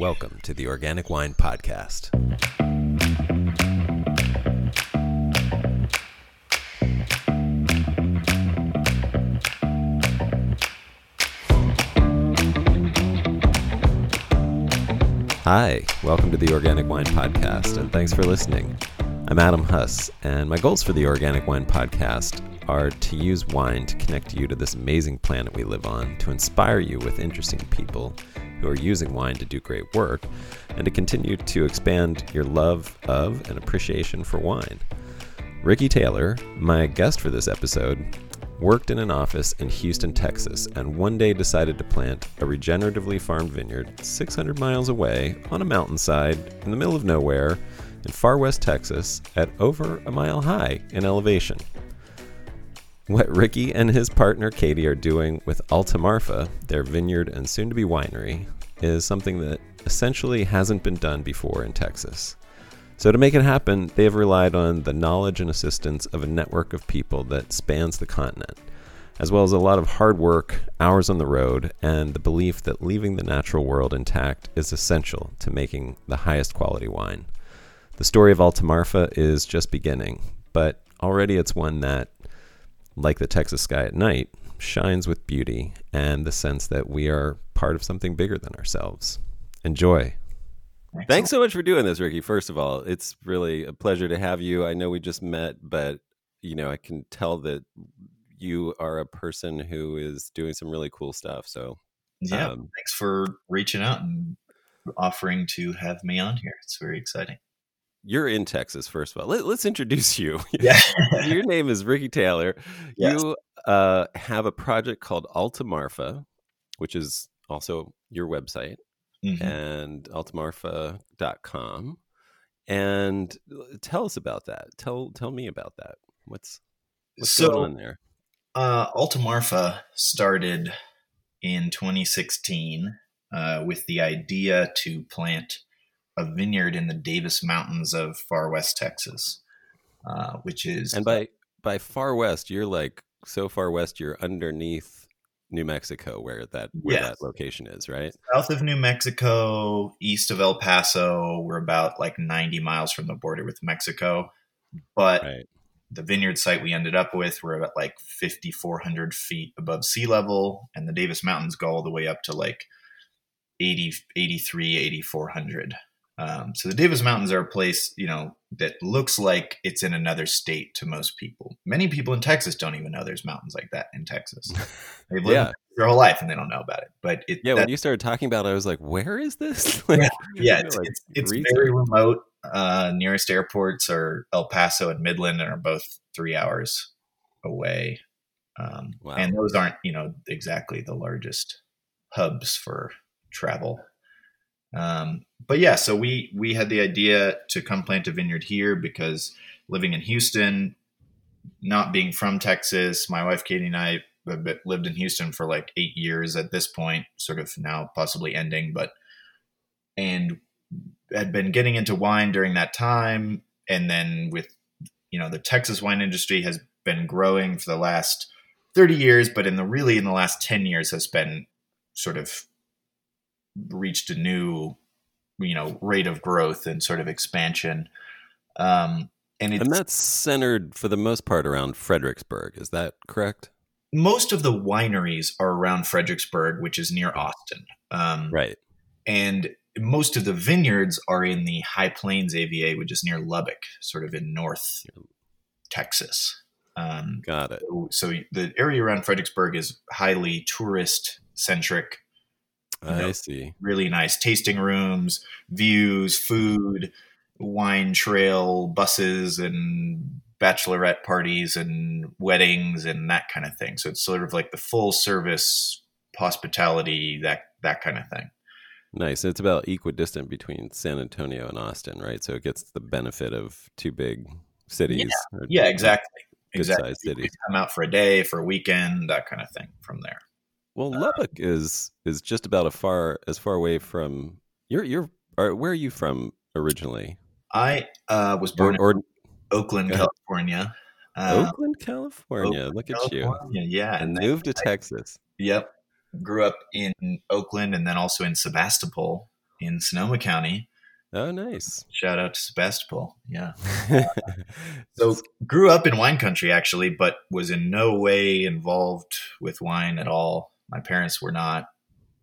Welcome to the Organic Wine Podcast. Hi, welcome to the Organic Wine Podcast, and thanks for listening. I'm Adam Huss, and my goals for the Organic Wine Podcast are to use wine to connect you to this amazing planet we live on, to inspire you with interesting people who are using wine to do great work, and to continue to expand your love of and appreciation for wine. Ricky Taylor, my guest for this episode, worked in an office in Houston, Texas, and one day decided to plant a regeneratively farmed vineyard 600 miles away on a mountainside in the middle of nowhere in far west Texas at over a mile high in elevation. What Ricky and his partner Katie are doing with Alta Marfa, their vineyard and soon to be winery, is something that essentially hasn't been done before in Texas. So, to make it happen, they have relied on the knowledge and assistance of a network of people that spans the continent, as well as a lot of hard work, hours on the road, and the belief that leaving the natural world intact is essential to making the highest quality wine. The story of Altamarfa is just beginning, but already it's one that, like the Texas sky at night, shines with beauty and the sense that we are part of something bigger than ourselves. Enjoy. Excellent. Thanks so much for doing this, Ricky. First of all, it's really a pleasure to have you. I know we just met, but you know, I can tell that you are a person who is doing some really cool stuff. So, yeah, um, thanks for reaching out and offering to have me on here. It's very exciting. You're in Texas, first of all. Let, us introduce you. Yeah. Your name is Ricky Taylor. Yes. You uh, have a project called Altamarfa, which is also your website mm-hmm. and altamarfa.com. And tell us about that. Tell tell me about that. What's what's so, going on there? Uh, Alta Marfa started in 2016 uh, with the idea to plant a vineyard in the Davis Mountains of far west Texas, uh, which is and by by far west, you're like so far west, you're underneath New Mexico, where that where yes. that location is, right? South of New Mexico, east of El Paso. We're about like 90 miles from the border with Mexico, but right. the vineyard site we ended up with, we're at like 5,400 feet above sea level, and the Davis Mountains go all the way up to like 80, 83, 8,400. Um, so the Davis Mountains are a place, you know, that looks like it's in another state to most people. Many people in Texas don't even know there's mountains like that in Texas. They've lived yeah. their whole life and they don't know about it. But it, yeah, when you started talking about it, I was like, "Where is this?" like, yeah, yeah it's, like it's, it's very remote. Uh, nearest airports are El Paso and Midland, and are both three hours away. Um, wow. And those aren't, you know, exactly the largest hubs for travel. Um, but yeah, so we we had the idea to come plant a vineyard here because living in Houston, not being from Texas, my wife Katie and I have lived in Houston for like eight years at this point, sort of now possibly ending, but and had been getting into wine during that time, and then with you know the Texas wine industry has been growing for the last 30 years, but in the really in the last 10 years has been sort of reached a new you know rate of growth and sort of expansion. Um, and, and that's centered for the most part around fredericksburg. Is that correct? Most of the wineries are around fredericksburg which is near austin. Um, right. and most of the vineyards are in the high plains ava which is near lubbock sort of in north texas. Um, got it. so, so the area around fredericksburg is highly tourist centric I know, see. Really nice tasting rooms, views, food, wine trail, buses, and bachelorette parties and weddings and that kind of thing. So it's sort of like the full service hospitality, that that kind of thing. Nice. It's about equidistant between San Antonio and Austin, right? So it gets the benefit of two big cities. Yeah, yeah exactly. Exactly. Cities. Come out for a day, for a weekend, that kind of thing from there. Well, Lubbock is is just about a far as far away from you're you're where are you from originally? I uh, was born or, or in Oakland, California. Uh, Oakland, California. Oakland, Look California, at you. Yeah, and moved to I, Texas. Yep. Grew up in Oakland and then also in Sebastopol. in Sonoma County. Oh, nice! Shout out to Sebastopol. Yeah. so grew up in wine country actually, but was in no way involved with wine at all. My parents were not.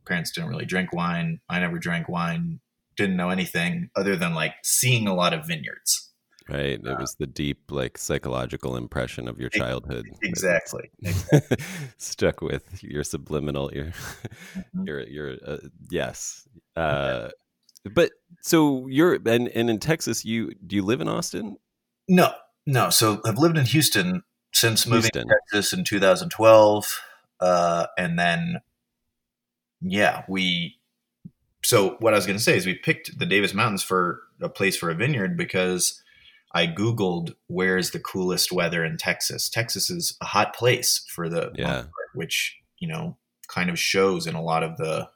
Parents didn't really drink wine. I never drank wine. Didn't know anything other than like seeing a lot of vineyards. Right. It uh, was the deep, like psychological impression of your childhood. Exactly. exactly. stuck with your subliminal. Your, mm-hmm. your, your. Uh, yes. Uh, but so you're and and in Texas, you do you live in Austin? No, no. So I've lived in Houston since moving Houston. to Texas in 2012, uh, and then yeah, we. So what I was going to say is we picked the Davis Mountains for a place for a vineyard because I googled where's the coolest weather in Texas. Texas is a hot place for the yeah. which you know kind of shows in a lot of the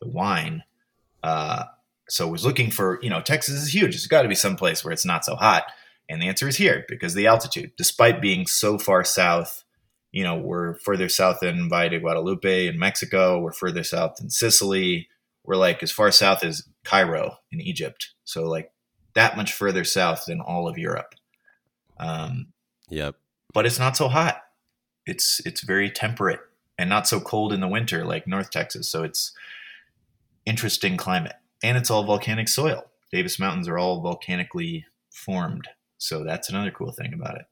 the wine. Uh, so I was looking for you know Texas is huge. It's got to be some place where it's not so hot, and the answer is here because the altitude. Despite being so far south, you know we're further south than Valle de Guadalupe in Mexico. We're further south than Sicily. We're like as far south as Cairo in Egypt. So like that much further south than all of Europe. Um, yep. But it's not so hot. It's it's very temperate and not so cold in the winter like North Texas. So it's interesting climate, and it's all volcanic soil. Davis Mountains are all volcanically formed, so that's another cool thing about it.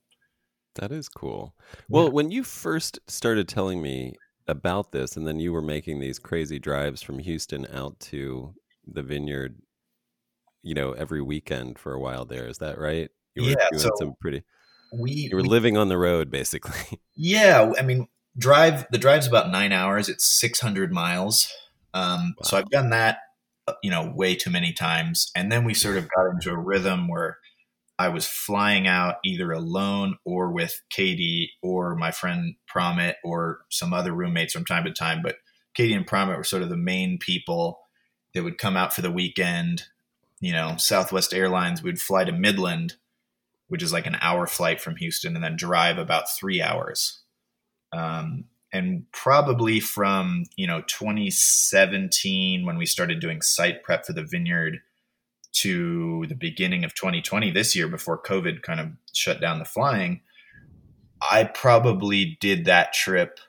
That is cool. Well, yeah. when you first started telling me about this, and then you were making these crazy drives from Houston out to the vineyard you know every weekend for a while there. Is that right? You were yeah, doing so some pretty. We you were we, living on the road basically. Yeah, I mean, drive the drive's about nine hours. It's six hundred miles. Um, wow. So I've done that, uh, you know, way too many times, and then we sort of got into a rhythm where I was flying out either alone or with Katie or my friend Promit or some other roommates from time to time. But Katie and Promit were sort of the main people that would come out for the weekend you know, Southwest Airlines, we'd fly to Midland, which is like an hour flight from Houston, and then drive about three hours. Um, and probably from you know 2017 when we started doing site prep for the vineyard to the beginning of 2020 this year before covid kind of shut down the flying i probably did that trip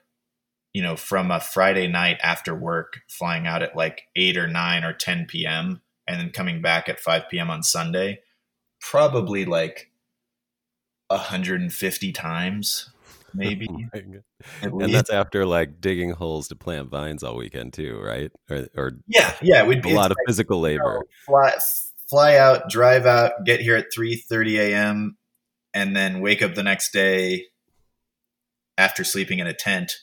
you know from a friday night after work flying out at like 8 or 9 or 10 p.m and then coming back at 5 p.m. on Sunday, probably like 150 times, maybe. And that's after like digging holes to plant vines all weekend too, right? Or, or yeah, yeah, we'd be a lot of like, physical labor. You know, fly, fly out, drive out, get here at 3:30 a.m., and then wake up the next day after sleeping in a tent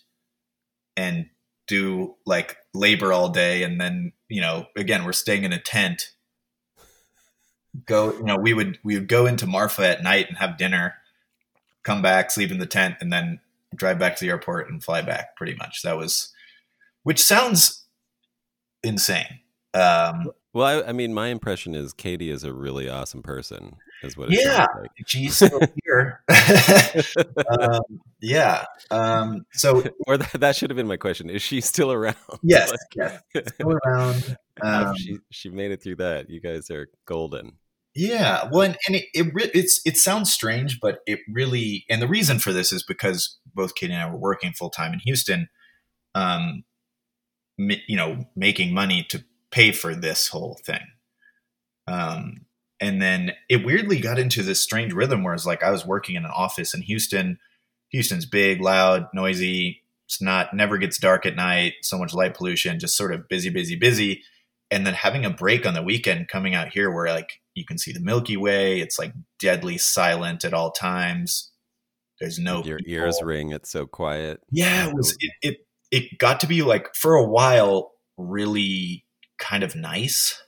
and do like labor all day and then you know again we're staying in a tent go you know we would we would go into marfa at night and have dinner come back sleep in the tent and then drive back to the airport and fly back pretty much that was which sounds insane um, well I, I, mean my impression is katie is a really awesome person is what yeah like. she's still here. Um, yeah um, so or that, that, should have been my question. Is she still around? Yes like, yes still around um, she she made it through that. You guys are golden. Yeah well and, and it, it it's it sounds strange but it really and the reason for this is because both katie and i were working full-time in houston um you know making money to pay for this whole thing um and then it weirdly got into this strange rhythm where it's like I was working in an office in Houston. Houston's big, loud, noisy. It's not never gets dark at night. So much light pollution, just sort of busy, busy, busy. And then having a break on the weekend, coming out here where like you can see the Milky Way. It's like deadly silent at all times. There's no your people. ears ring. It's so quiet. Yeah, it was. It, it it got to be like for a while really kind of nice.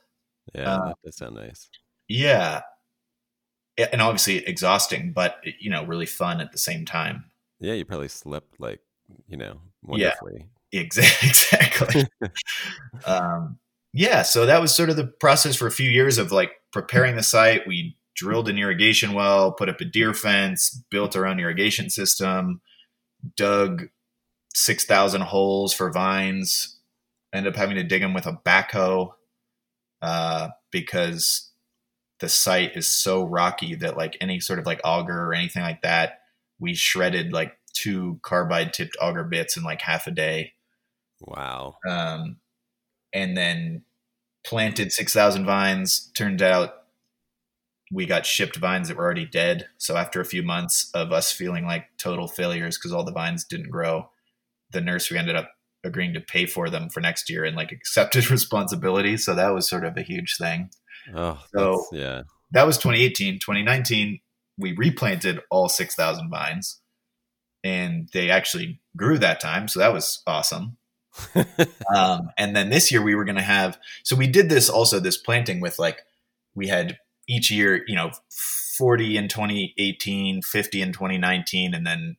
Yeah, uh, that does sound nice. Yeah. And obviously exhausting, but you know, really fun at the same time. Yeah, you probably slept like, you know, wonderfully. Yeah, exactly. um, yeah, so that was sort of the process for a few years of like preparing the site. We drilled an irrigation well, put up a deer fence, built our own irrigation system, dug 6,000 holes for vines, ended up having to dig them with a backhoe uh, because the site is so rocky that like any sort of like auger or anything like that, we shredded like two carbide tipped auger bits in like half a day. Wow. Um, and then planted 6,000 vines. Turned out we got shipped vines that were already dead. So after a few months of us feeling like total failures because all the vines didn't grow, the nursery ended up agreeing to pay for them for next year and like accepted responsibility. So that was sort of a huge thing. Oh, so yeah. That was 2018. 2019, we replanted all 6,000 vines and they actually grew that time. So that was awesome. um, and then this year we were going to have, so we did this also, this planting with like, we had each year, you know, 40 in 2018, 50 in 2019, and then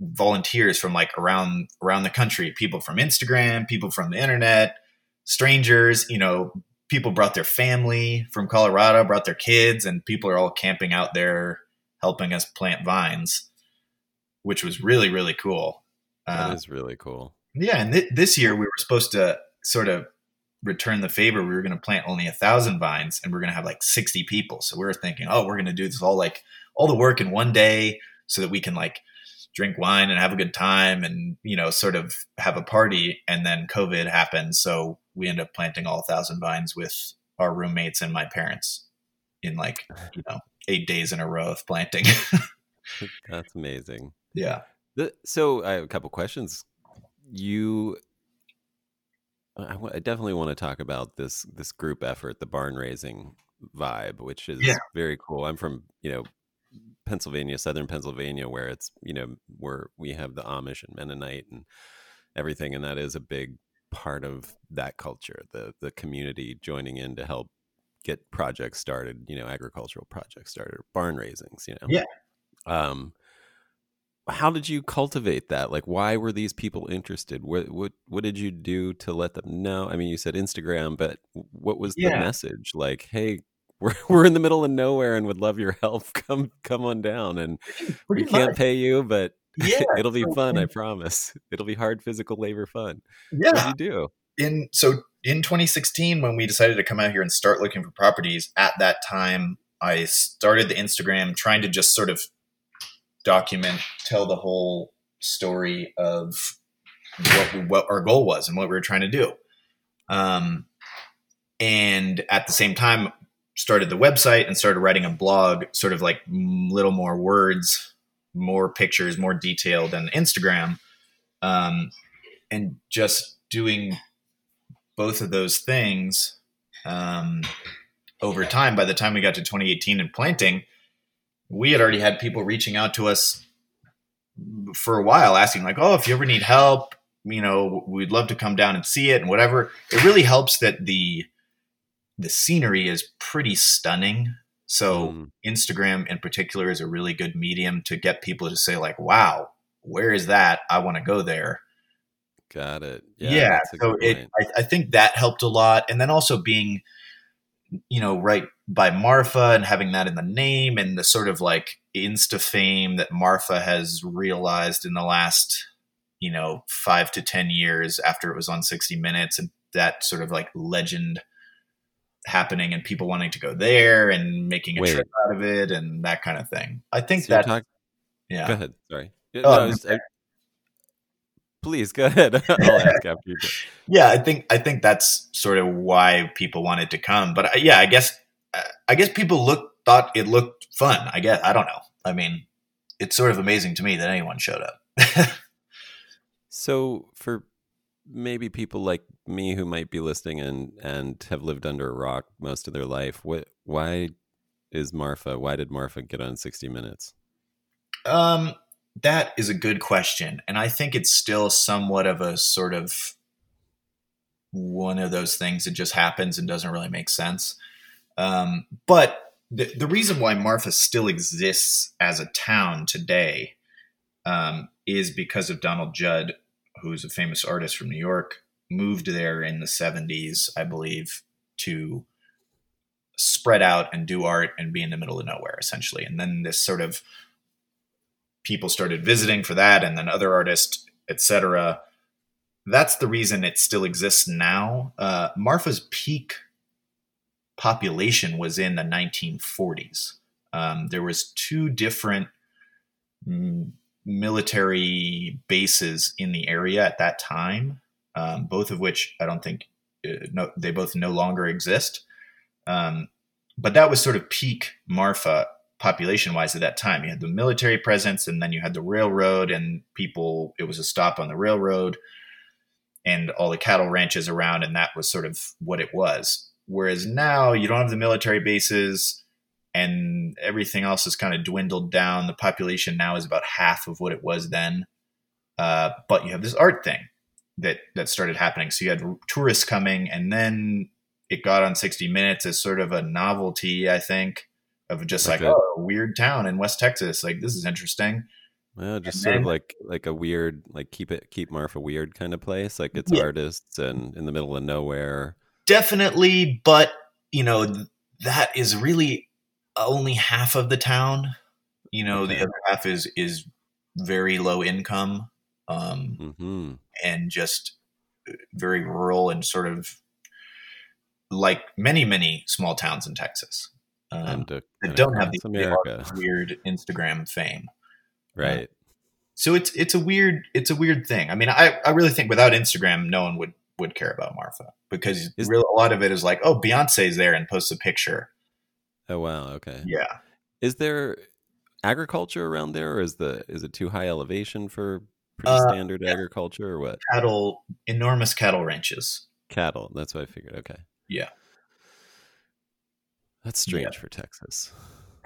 volunteers from like around around the country, people from Instagram, people from the internet, strangers, you know, people brought their family from Colorado, brought their kids, and people are all camping out there helping us plant vines, which was really really cool. That uh, is really cool. Yeah, and th- this year we were supposed to sort of return the favor, we were going to plant only a thousand vines and we're going to have like 60 people. So we were thinking, oh, we're going to do this all like all the work in one day so that we can like drink wine and have a good time and, you know, sort of have a party. And then COVID happened. So we end up planting all thousand vines with our roommates and my parents in like, you know, eight days in a row of planting. That's amazing. Yeah. The, so I have a couple questions. You I, w- I definitely want to talk about this this group effort, the barn raising vibe, which is yeah. very cool. I'm from you know Pennsylvania, southern Pennsylvania, where it's you know where we have the Amish and Mennonite and everything, and that is a big part of that culture. The the community joining in to help get projects started, you know, agricultural projects started, barn raisings, you know. Yeah. Um, how did you cultivate that? Like, why were these people interested? What what what did you do to let them know? I mean, you said Instagram, but what was the message? Like, hey, we're we're in the middle of nowhere and would love your help. Come come on down, and Pretty we can't pay you, but yeah, it'll be fun. I promise. It'll be hard physical labor fun. Yeah, you do? In so in 2016, when we decided to come out here and start looking for properties, at that time I started the Instagram, trying to just sort of document, tell the whole story of what what our goal was and what we were trying to do. Um, and at the same time, started the website and started writing a blog, sort of like little more words, more pictures, more detail than Instagram, um, and just doing both of those things um, over time. By the time we got to 2018 and planting, we had already had people reaching out to us for a while asking like oh if you ever need help you know we'd love to come down and see it and whatever it really helps that the the scenery is pretty stunning. So mm. instagram in particular is a really good medium to get people to say like wow where is that? I want to go there. Got it. Yeah, yeah so it I, I think that helped a lot. And then also being you know right by Marfa and having that in the name and the sort of like insta fame that Marfa has realized in the last, you know, five to 10 years after it was on 60 Minutes and that sort of like legend happening and people wanting to go there and making a Wait. trip out of it and that kind of thing. I think so that. Talk- yeah. Go ahead. Sorry. Oh, no, was, I, please go ahead. I'll ask after you. Yeah, I think I think that's sort of why people wanted to come. But uh, yeah, I guess I guess people look thought it looked fun. I guess I don't know. I mean, it's sort of amazing to me that anyone showed up. so for maybe people like me who might be listening and and have lived under a rock most of their life, what why is Marfa? Why did Marfa get on 60 Minutes? Um, that is a good question, and I think it's still somewhat of a sort of one of those things that just happens and doesn't really make sense. Um, but the, the reason why Marfa still exists as a town today um, is because of Donald Judd, who's a famous artist from New York, moved there in the 70s, I believe, to spread out and do art and be in the middle of nowhere, essentially. And then this sort of people started visiting for that, and then other artists, etc. That's the reason it still exists now. Uh, Marfa's peak population was in the 1940s. Um, there was two different mm, military bases in the area at that time, um, both of which I don't think uh, no, they both no longer exist. Um, but that was sort of peak Marfa population wise at that time. You had the military presence, and then you had the railroad, and people. It was a stop on the railroad, and all the cattle ranches around, and that was sort of what it was. Whereas now you don't have the military bases, and everything else has kind of dwindled down. The population now is about half of what it was then. Uh, but you have this art thing that that started happening. So you had tourists coming, and then it got on 60 Minutes as sort of a novelty, I think, of just like, like a, oh, weird town in West Texas. Like this is interesting. Yeah, just and sort then, of like like a weird, like keep it keep Marfa weird kind of place. Like it's yeah. artists and in the middle of nowhere. Definitely, but you know that is really only half of the town. You know, okay. the other half is is very low income, um, mm-hmm. and just uh, very rural and sort of like many many small towns in Texas um, and, uh, that don't have the weird Instagram fame. Right. Uh, so it's it's a weird it's a weird thing. I mean, I, I really think without Instagram, no one would would care about Marfa because is, really a lot of it is like, oh, Beyonce's there and posts a picture. Oh wow, okay. Yeah. Is there agriculture around there, or is the is it too high elevation for pretty uh, standard yeah. agriculture, or what? Cattle, enormous cattle ranches. Cattle. That's what I figured. Okay. Yeah. That's strange yeah. for Texas.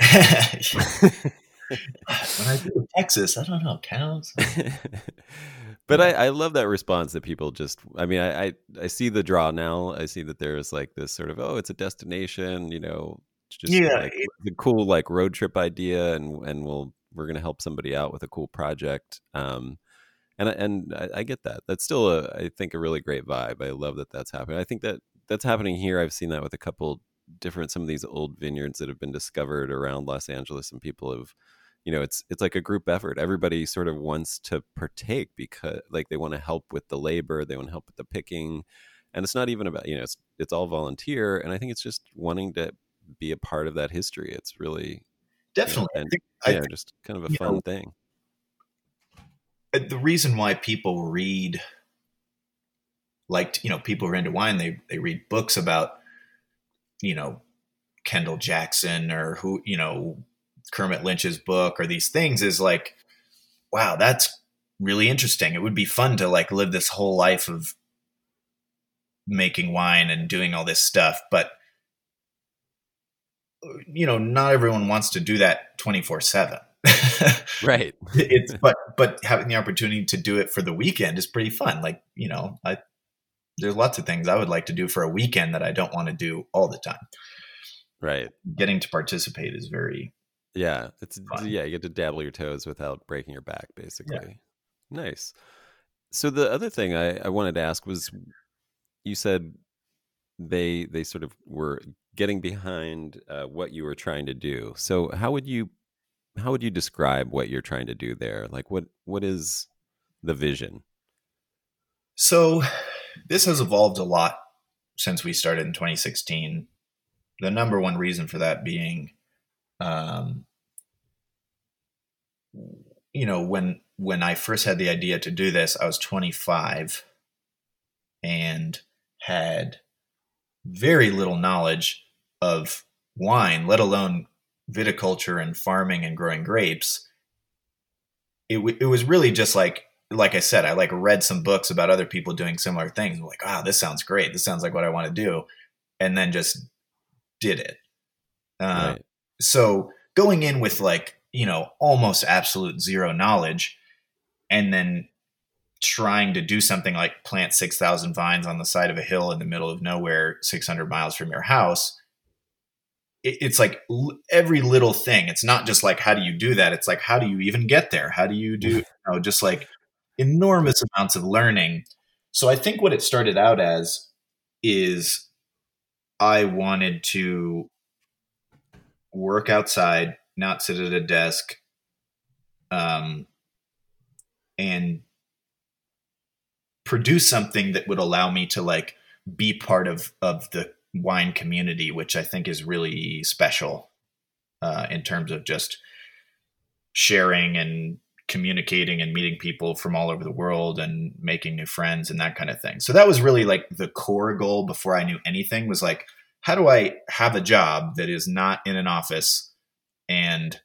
when I do Texas, I don't know cows. but I, I love that response that people just. I mean, I, I I see the draw now. I see that there's like this sort of oh, it's a destination. You know, just yeah, like the cool like road trip idea, and and we'll we're gonna help somebody out with a cool project. Um, and and I, I get that. That's still a I think a really great vibe. I love that that's happening. I think that that's happening here. I've seen that with a couple different some of these old vineyards that have been discovered around Los Angeles, and people have you know it's it's like a group effort everybody sort of wants to partake because like they want to help with the labor they want to help with the picking and it's not even about you know it's it's all volunteer and i think it's just wanting to be a part of that history. It's really definitely you know, and, I think, yeah, I just kind of a fun know, thing. Uh, the reason why people read like you know people who are into wine they they read books about you know kendall jackson or who you know Kermit Lynch's book or these things is like, wow, that's really interesting. It would be fun to like live this whole life of making wine and doing all this stuff, but you know, not everyone wants to do that 24/7. right. it's but but having the opportunity to do it for the weekend is pretty fun. Like, you know, I there's lots of things I would like to do for a weekend that I don't want to do all the time. Right. Getting to participate is very yeah, it's Fun. yeah, you get to dabble your toes without breaking your back, basically. Yeah. Nice. So the other thing I, I wanted to ask was, you said they they sort of were getting behind uh, what you were trying to do. So how would you how would you describe what you're trying to do there? Like what what is the vision? So this has evolved a lot since we started in 2016. The number one reason for that being um, you know, when when I first had the idea to do this, I was 25 and had very little knowledge of wine, let alone viticulture and farming and growing grapes. It, w- it was really just like like I said, I like read some books about other people doing similar things. I'm like, wow, this sounds great. This sounds like what I want to do, and then just did it. Uh, right so going in with like you know almost absolute zero knowledge and then trying to do something like plant 6000 vines on the side of a hill in the middle of nowhere 600 miles from your house it, it's like every little thing. It's not just like how do you do that? It's like how do you even get there? How do you do you know just like enormous amounts of learning. So i think what it started out as is i wanted to work outside, not sit at a desk, um, and produce something that would allow me to like be part of of the wine community, which I think is really special uh, in terms of just sharing and communicating and meeting people from all over the world and making new friends and that kind of thing. So that was really like the core goal before I knew anything was like, how do I have a job that is not in an office and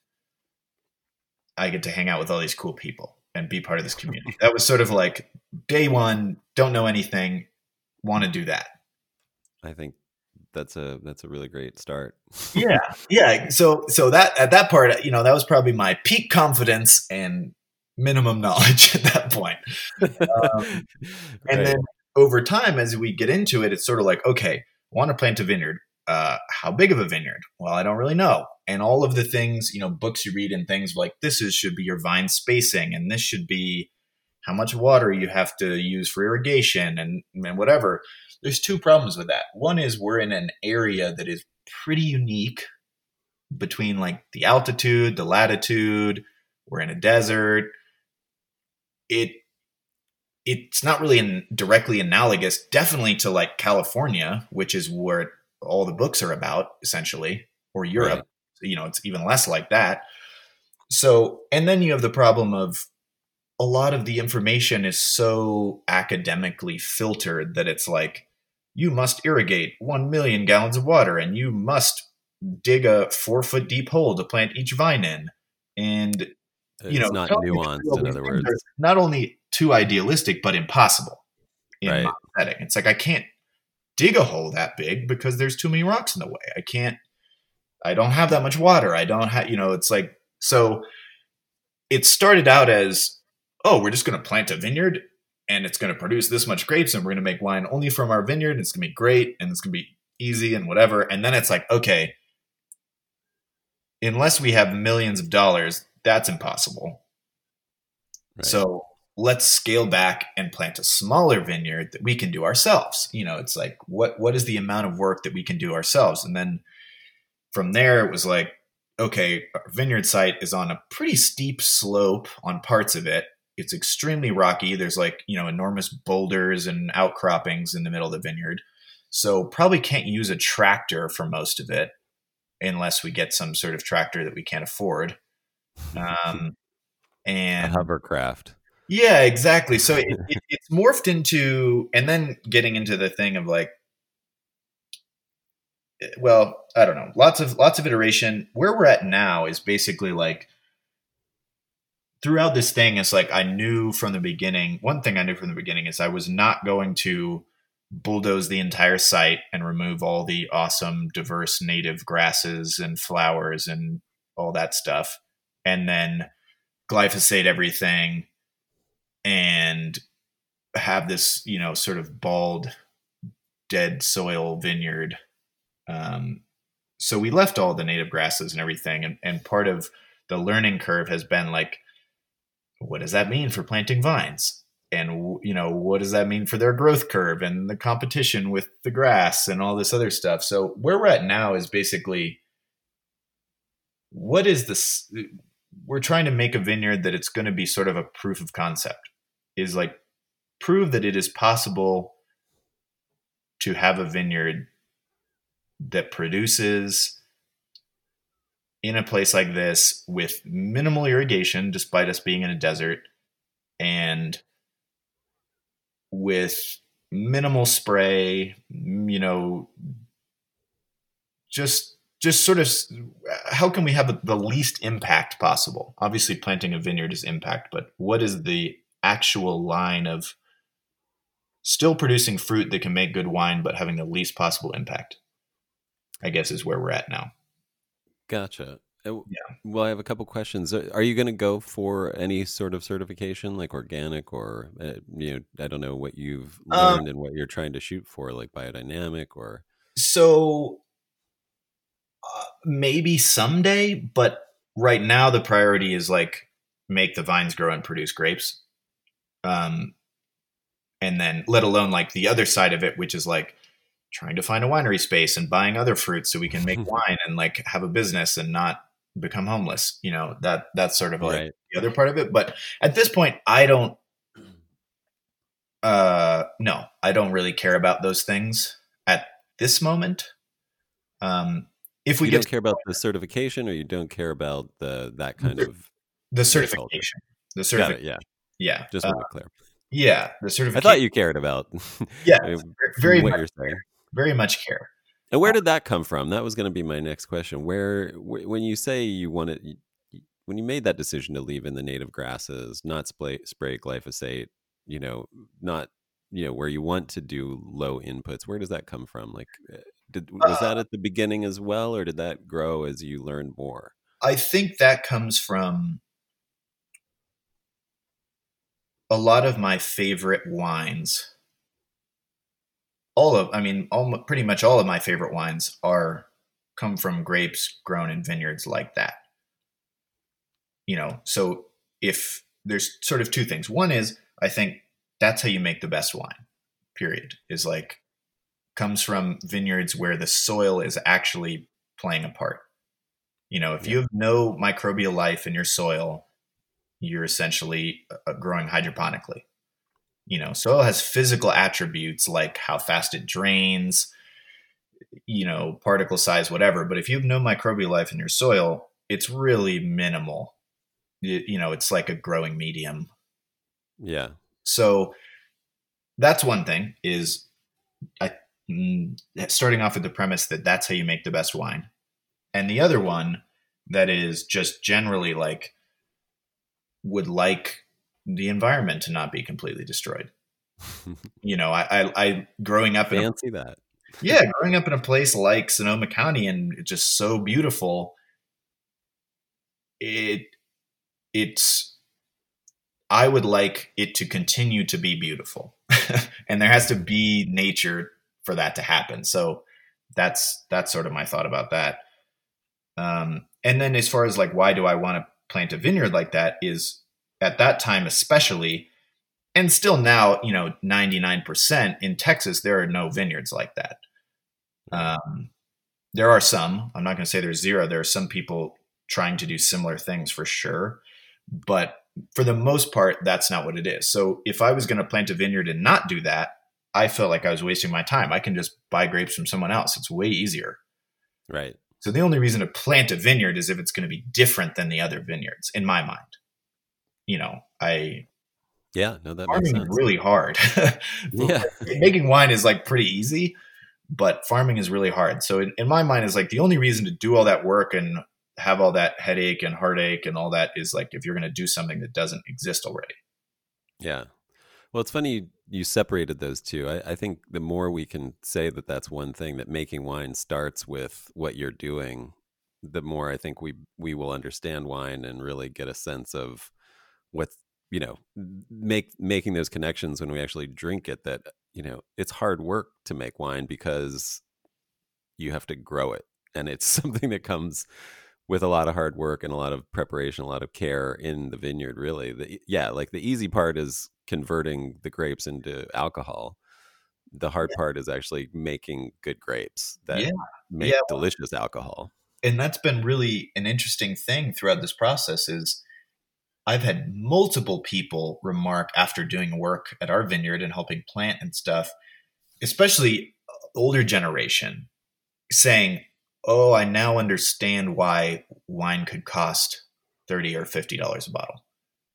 I get to hang out with all these cool people and be part of this community? that was sort of like day one, don't know anything, want to do that. I think that's a that's a really great start. yeah, yeah. So so that at that part, you know, that was probably my peak confidence and minimum knowledge at that point. Um, and right. then over time, as we get into it, it's sort of like, okay, I want to plant a vineyard. Uh, how big of a vineyard? Well, I don't really know. And all of the things, you know, books you read and things like this is should be your vine spacing, and this should be how much water you have to use for irrigation, and and whatever there's two problems with that. One is we're in an area that is pretty unique between like the altitude, the latitude, we're in a desert. It it's not really in, directly analogous definitely to like California, which is where all the books are about essentially, or Europe. Right. You know, it's even less like that. So, and then you have the problem of a lot of the information is so academically filtered that it's like you must irrigate 1 million gallons of water and you must dig a four foot deep hole to plant each vine in. And, it's you know, not nuanced, in other words. Not only too idealistic, but impossible in right. my setting. It's like I can't dig a hole that big because there's too many rocks in the way. I can't, I don't have that much water. I don't have, you know, it's like, so it started out as, oh, we're just going to plant a vineyard and it's going to produce this much grapes and we're going to make wine only from our vineyard and it's going to be great and it's going to be easy and whatever and then it's like okay unless we have millions of dollars that's impossible right. so let's scale back and plant a smaller vineyard that we can do ourselves you know it's like what what is the amount of work that we can do ourselves and then from there it was like okay our vineyard site is on a pretty steep slope on parts of it it's extremely rocky. There's like, you know, enormous boulders and outcroppings in the middle of the vineyard. So probably can't use a tractor for most of it unless we get some sort of tractor that we can't afford. Um, and a hovercraft. Yeah, exactly. So it, it, it's morphed into, and then getting into the thing of like, well, I don't know, lots of lots of iteration. Where we're at now is basically like throughout this thing, it's like I knew from the beginning. One thing I knew from the beginning is I was not going to bulldoze the entire site and remove all the awesome, diverse native grasses and flowers and all that stuff, and then glyphosate everything and have this, you know, sort of bald, dead soil vineyard. Um, so we left all the native grasses and everything, and, and part of the learning curve has been like what does that mean for planting vines? And you know, what does that mean for their growth curve and the competition with the grass and all this other stuff? So where we're at now is basically what is this we're trying to make a vineyard that it's going to be sort of a proof of concept is like prove that it is possible to have a vineyard that produces in a place like this with minimal irrigation, despite us being in a desert, and with minimal spray, you know, just just sort of how can we have the least impact possible? Obviously, planting a vineyard is impact, but what is the actual line of still producing fruit that can make good wine, but having the least possible impact? I guess is where we're at now. Gotcha. Yeah. Well, I have a couple questions. Are you going to go for any sort of certification, like organic, or uh, you know, I don't know what you've um learned um, and what you're trying to shoot for, like biodynamic, or so uh, maybe someday. But right now, the priority is like make the vines grow and produce grapes. Um, and then let alone like the other side of it, which is like trying to find a winery space and buying other fruits so we can make wine and like have a business and not become homeless you know that that's sort of like right. the other part of it but at this point i don't uh no i don't really care about those things at this moment. Um, if we you don't care about the certification, or you don't care about the that kind of the certification, the certification, yeah, yeah, just want uh, to clear. Yeah, the certification. I thought you cared about. yeah, very what much, very much care. And where did that come from? That was going to be my next question. Where, when you say you wanted, when you made that decision to leave in the native grasses, not spray, spray glyphosate, you know, not, you know, where you want to do low inputs, where does that come from? Like, eh, did, was uh, that at the beginning as well, or did that grow as you learned more? I think that comes from a lot of my favorite wines all of i mean all pretty much all of my favorite wines are come from grapes grown in vineyards like that. You know so if there's sort of two things. One is i think that's how you make the best wine period is like comes from vineyards where the soil is actually playing a part. You know if you have no microbial life in your soil you're essentially uh, growing hydroponically you know soil has physical attributes like how fast it drains you know particle size whatever but if you have no microbial life in your soil it's really minimal. You, you know it's like a growing medium. Yeah. So that's one thing is i mm, starting off with the premise that that's how you make the best wine. And the other one that is just generally like would like the environment to not be completely destroyed. you know, I, I, I growing up fancy in a, that. yeah, growing up in a place like Sonoma County and just so beautiful. It, it's, I would like it to continue to be beautiful, and there has to be nature for that to happen. So that's that's sort of my thought about that. Um, and then as far as like why do I want to plant a vineyard like that is at that time especially and still now you know 99% in texas there are no vineyards like that. Um, there are some i'm not going to say there's zero there are some people trying to do similar things for sure but for the most part that's not what it is. So if i was going to plant a vineyard and not do that i felt like i was wasting my time. I can just buy grapes from someone else. It's way easier. Right. So the only reason to plant a vineyard is if it's going to be different than the other vineyards in my mind you know, I yeah, no, that farming is really hard. yeah, making wine is like pretty easy, but farming is really hard. So in, in my mind, is like the only reason to do all that work and have all that headache and heartache and all that is like if you're going to do something that doesn't exist already. Yeah. Well, it's funny you, you separated those two. I, I, think the more we can say that that's one thing that making wine starts with what you're doing, the more I think we we will understand wine and really get a sense of what's you know make making those connections when we actually drink it that you know it's hard work to make wine because you have to grow it and it's something that comes with a lot of hard work and a lot of preparation a lot of care in the vineyard really the, yeah like the easy part is converting the grapes into alcohol the hard yeah. part is actually making good grapes that yeah. make yeah. delicious alcohol and that's been really an interesting thing throughout this process is I've had multiple people remark after doing work at our vineyard and helping plant and stuff, especially uh, older generation, saying, "Oh, I now understand why wine could cost thirty or fifty dollars a bottle."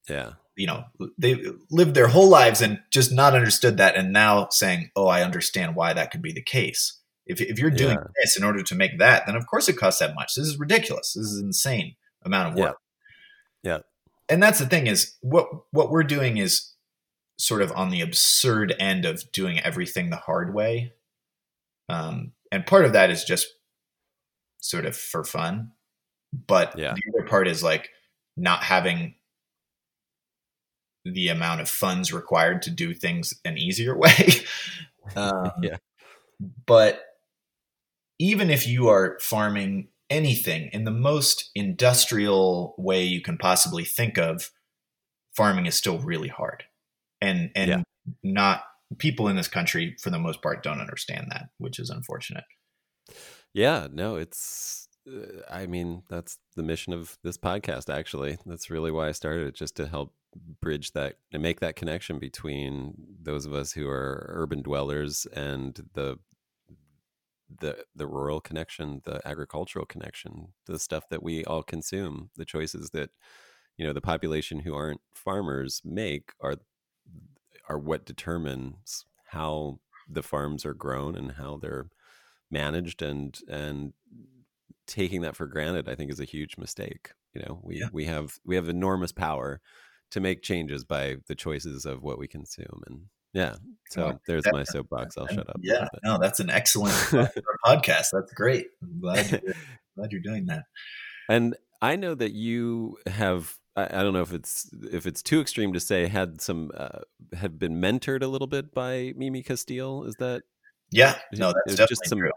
Yeah, you know, they lived their whole lives and just not understood that, and now saying, "Oh, I understand why that could be the case." If if you're doing yeah. this in order to make that, then of course it costs that much. This is ridiculous. This is insane amount of work. And that's the thing is what what we're doing is sort of on the absurd end of doing everything the hard way. Um, and part of that is just sort of for fun. But yeah. the other part is like not having the amount of funds required to do things an easier way. Um, yeah. but even if you are farming anything in the most industrial way you can possibly think of, farming is still really hard. And and yeah. not people in this country for the most part don't understand that, which is unfortunate. Yeah, no, it's uh, I mean, that's the mission of this podcast actually. That's really why I started it just to help bridge that and make that connection between those of us who are urban dwellers and the the the rural connection, the agricultural connection, the stuff that we all consume, the choices that you know the population who aren't farmers make are are what determines how the farms are grown and how they're managed and and taking that for granted i think is a huge mistake you know we yeah. we have we have enormous power to make changes by the choices of what we consume and yeah so there's my soapbox i'll shut up yeah no that's an excellent podcast that's great i'm glad you're, glad you're doing that and i know that you have I, I, don't know if it's if it's too extreme to say had some uh, had been mentored a little bit by Mimi Casteel. Is that? Yeah, no, that's definitely just some true.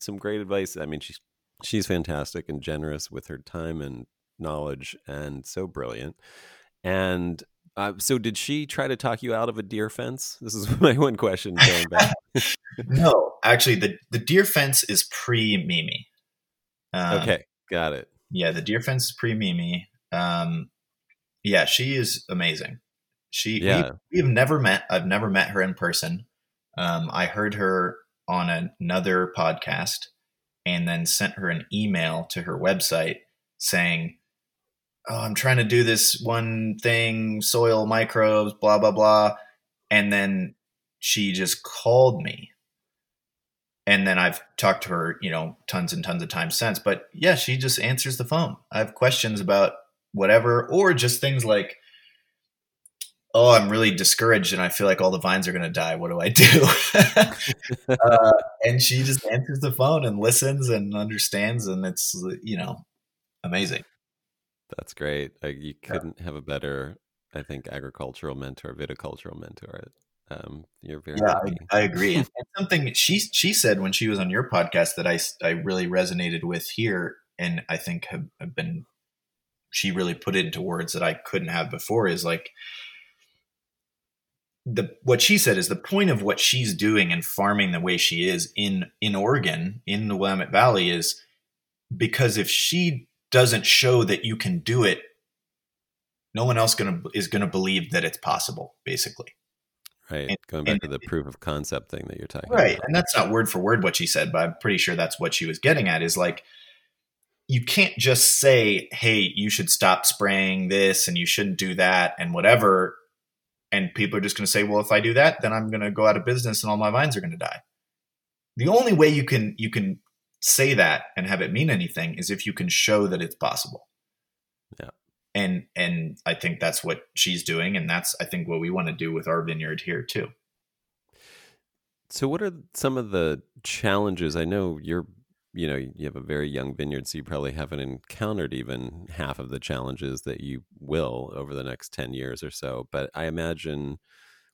some great advice. I mean, she's she's fantastic and generous with her time and knowledge, and so brilliant. And uh, so, did she try to talk you out of a deer fence? This is my one question going back. no, actually, the the deer fence is pre Mimi. Um, okay, got it. Yeah, the deer fence is pre Mimi. Um, yeah, she is amazing. She yeah. we, have never met. I've never met her in person. Um, I heard her on another podcast and then sent her an email to her website saying, "Oh, I'm trying to do this one thing, soil microbes, blah blah blah," and then she just called me. And then I've talked to her, you know, tons and tons of times since. But yeah, she just answers the phone. I have questions about whatever, or just things like, oh, I'm really discouraged and I feel like all the vines are going to die. What do I do? uh, and she just answers the phone and listens and understands. And it's, you know, amazing. That's great. you couldn't yeah. have a better, I think, agricultural mentor, viticultural mentor. Um, you're very yeah, I, I, agree. and something she she said when she was on your podcast that I I really resonated with here, and I think have, have been she really put it into words that I couldn't have before is like the what she said is the point of what she's doing and farming the way she is in in Oregon in the Willamette Valley is because if she doesn't show that you can do it no one else gonna is gonna believe that it's possible basically right and, going back and, to the proof of concept thing that you're talking right about. Right. And that's not word for word what she said but i'm pretty sure that's what she was getting at is like you can't just say, hey, you should stop spraying this and you shouldn't do that and whatever. And people are just going to say, well, if I do that, then I'm going to go out of business and all my vines are going to die. The only way you can you can say that and have it mean anything is if you can show that it's possible. Yeah. And and I think that's what she's doing and that's I think what we want to do with our vineyard here too. So what are some of the challenges? I know you're you know you have a very young vineyard so you probably haven't encountered even half of the challenges that you will over the next 10 years or so but i imagine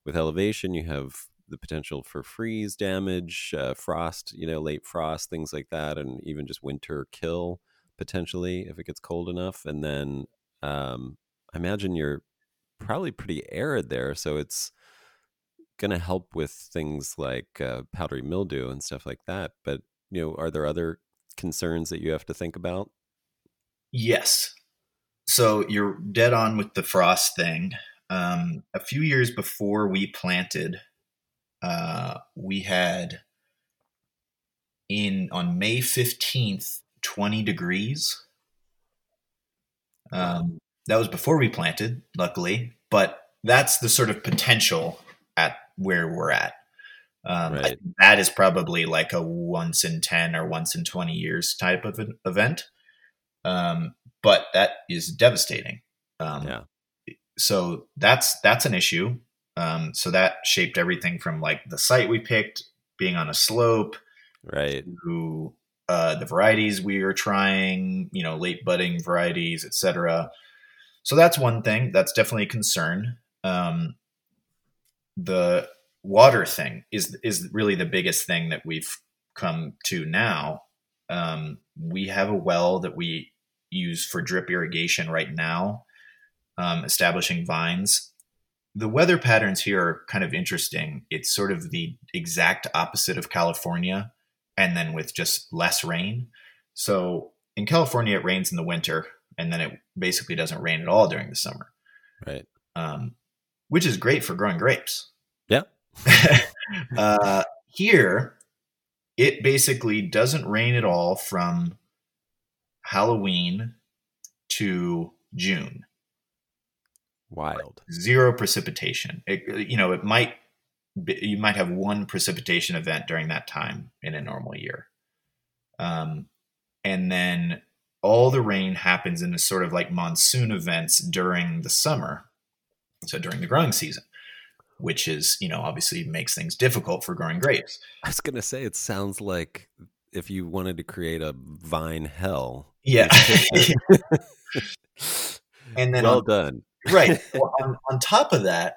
with elevation you have the potential for freeze damage uh, frost you know late frost things like that and even just winter kill potentially if it gets cold enough and then um, i imagine you're probably pretty arid there so it's going to help with things like uh, powdery mildew and stuff like that but you know, are there other concerns that you have to think about? Yes. So you're dead on with the frost thing. Um, a few years before we planted, uh, we had in on May 15th, 20 degrees. Um, that was before we planted, luckily, but that's the sort of potential at where we're at. Um, right. that is probably like a once in 10 or once in 20 years type of an event. Um, but that is devastating. Um, yeah. So that's, that's an issue. Um, so that shaped everything from like the site we picked being on a slope, right. To uh, the varieties we are trying, you know, late budding varieties, etc. So that's one thing that's definitely a concern. Um, the water thing is is really the biggest thing that we've come to now. Um, we have a well that we use for drip irrigation right now, um, establishing vines. The weather patterns here are kind of interesting. It's sort of the exact opposite of California, and then with just less rain. So in California, it rains in the winter, and then it basically doesn't rain at all during the summer. Right. Um, which is great for growing grapes. Yeah. uh, here, it basically doesn't rain at all from Halloween to June. Wild. Zero precipitation. It, you know, it might you might have one precipitation event during that time in a normal year. Um, and then all the rain happens in a sort of like monsoon events during the summer. So during the growing season, which is, you know, obviously makes things difficult for growing grapes. I was going to say, it sounds like if you wanted to create a vine hell. Yeah. and then well on, done. Right. Well, on, on top of that,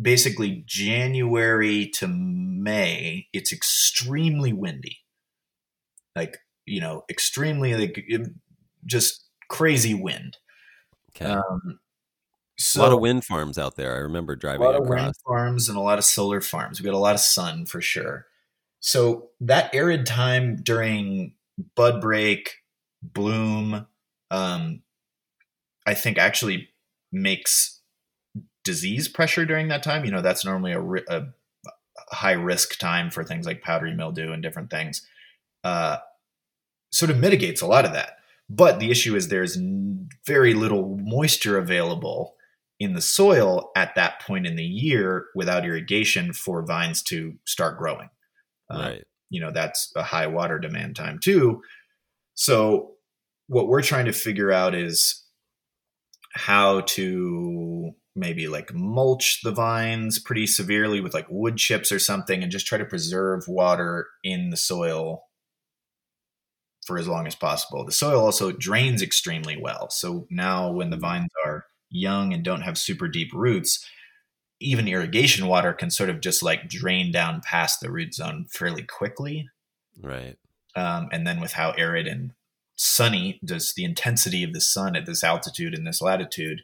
basically January to May, it's extremely windy. Like, you know, extremely like just crazy wind. Okay. Um, so, a lot of wind farms out there. I remember driving a lot across. of wind farms and a lot of solar farms. We got a lot of sun for sure. So that arid time during bud break, bloom, um, I think actually makes disease pressure during that time. You know, that's normally a, a high risk time for things like powdery mildew and different things. Uh, sort of mitigates a lot of that. But the issue is there's very little moisture available in the soil at that point in the year without irrigation for vines to start growing. Uh, right. Uh, you know, that's a high water demand time too. So, what we're trying to figure out is how to maybe like mulch the vines pretty severely with like wood chips or something and just try to preserve water in the soil for as long as possible. The soil also drains extremely well. So now when the vines are young and don't have super deep roots, even irrigation water can sort of just like drain down past the root zone fairly quickly. Right. Um, and then with how arid and sunny does the intensity of the sun at this altitude and this latitude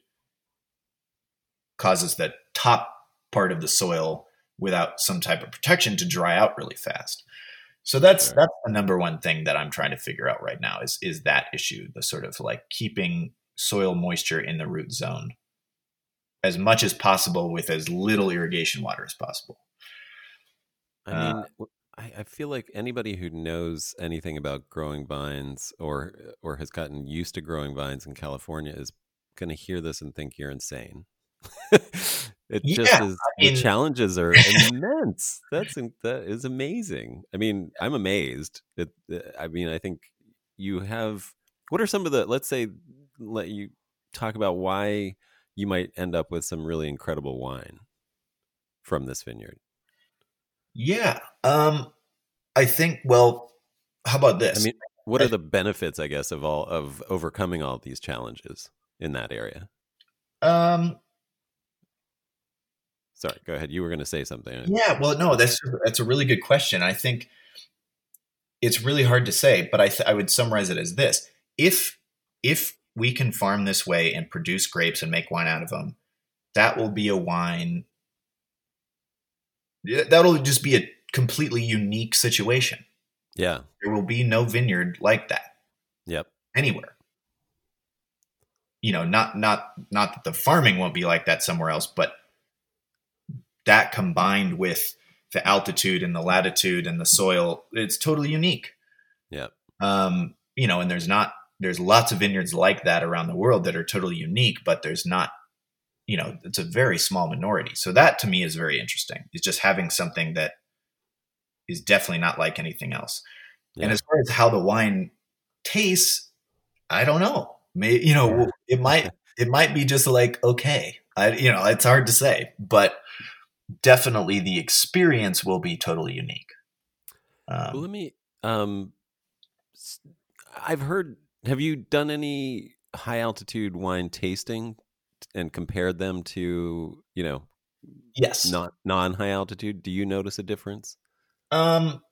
causes the top part of the soil without some type of protection to dry out really fast. So that's sure. that's the number one thing that I'm trying to figure out right now is is that issue, the sort of like keeping soil moisture in the root zone as much as possible with as little irrigation water as possible. I mean, uh, I, I feel like anybody who knows anything about growing vines or or has gotten used to growing vines in California is going to hear this and think you're insane. it yeah, just is I mean, the challenges are immense. That's that is amazing. I mean i'm amazed it, uh, i mean i think you have what are some of the let's say let you talk about why you might end up with some really incredible wine from this vineyard yeah um i think well how about this i mean what are the benefits i guess of all of overcoming all these challenges in that area um Sorry, go ahead. You were going to say something. Yeah, well, no, that's that's a really good question. I think it's really hard to say, but I th- I would summarize it as this: if if we can farm this way and produce grapes and make wine out of them, that will be a wine. That'll just be a completely unique situation. Yeah, there will be no vineyard like that. Yep, anywhere. You know, not not not that the farming won't be like that somewhere else, but that combined with the altitude and the latitude and the soil, it's totally unique. Yeah. Um, you know, and there's not there's lots of vineyards like that around the world that are totally unique, but there's not, you know, it's a very small minority. So that to me is very interesting. Is just having something that is definitely not like anything else. Yeah. And as far as how the wine tastes, I don't know. May you know, it might it might be just like okay. I you know, it's hard to say, but definitely the experience will be totally unique. Um, well, let me. Um, I've heard. Have you done any high altitude wine tasting and compared them to you know? Yes. Not non high altitude. Do you notice a difference? Um,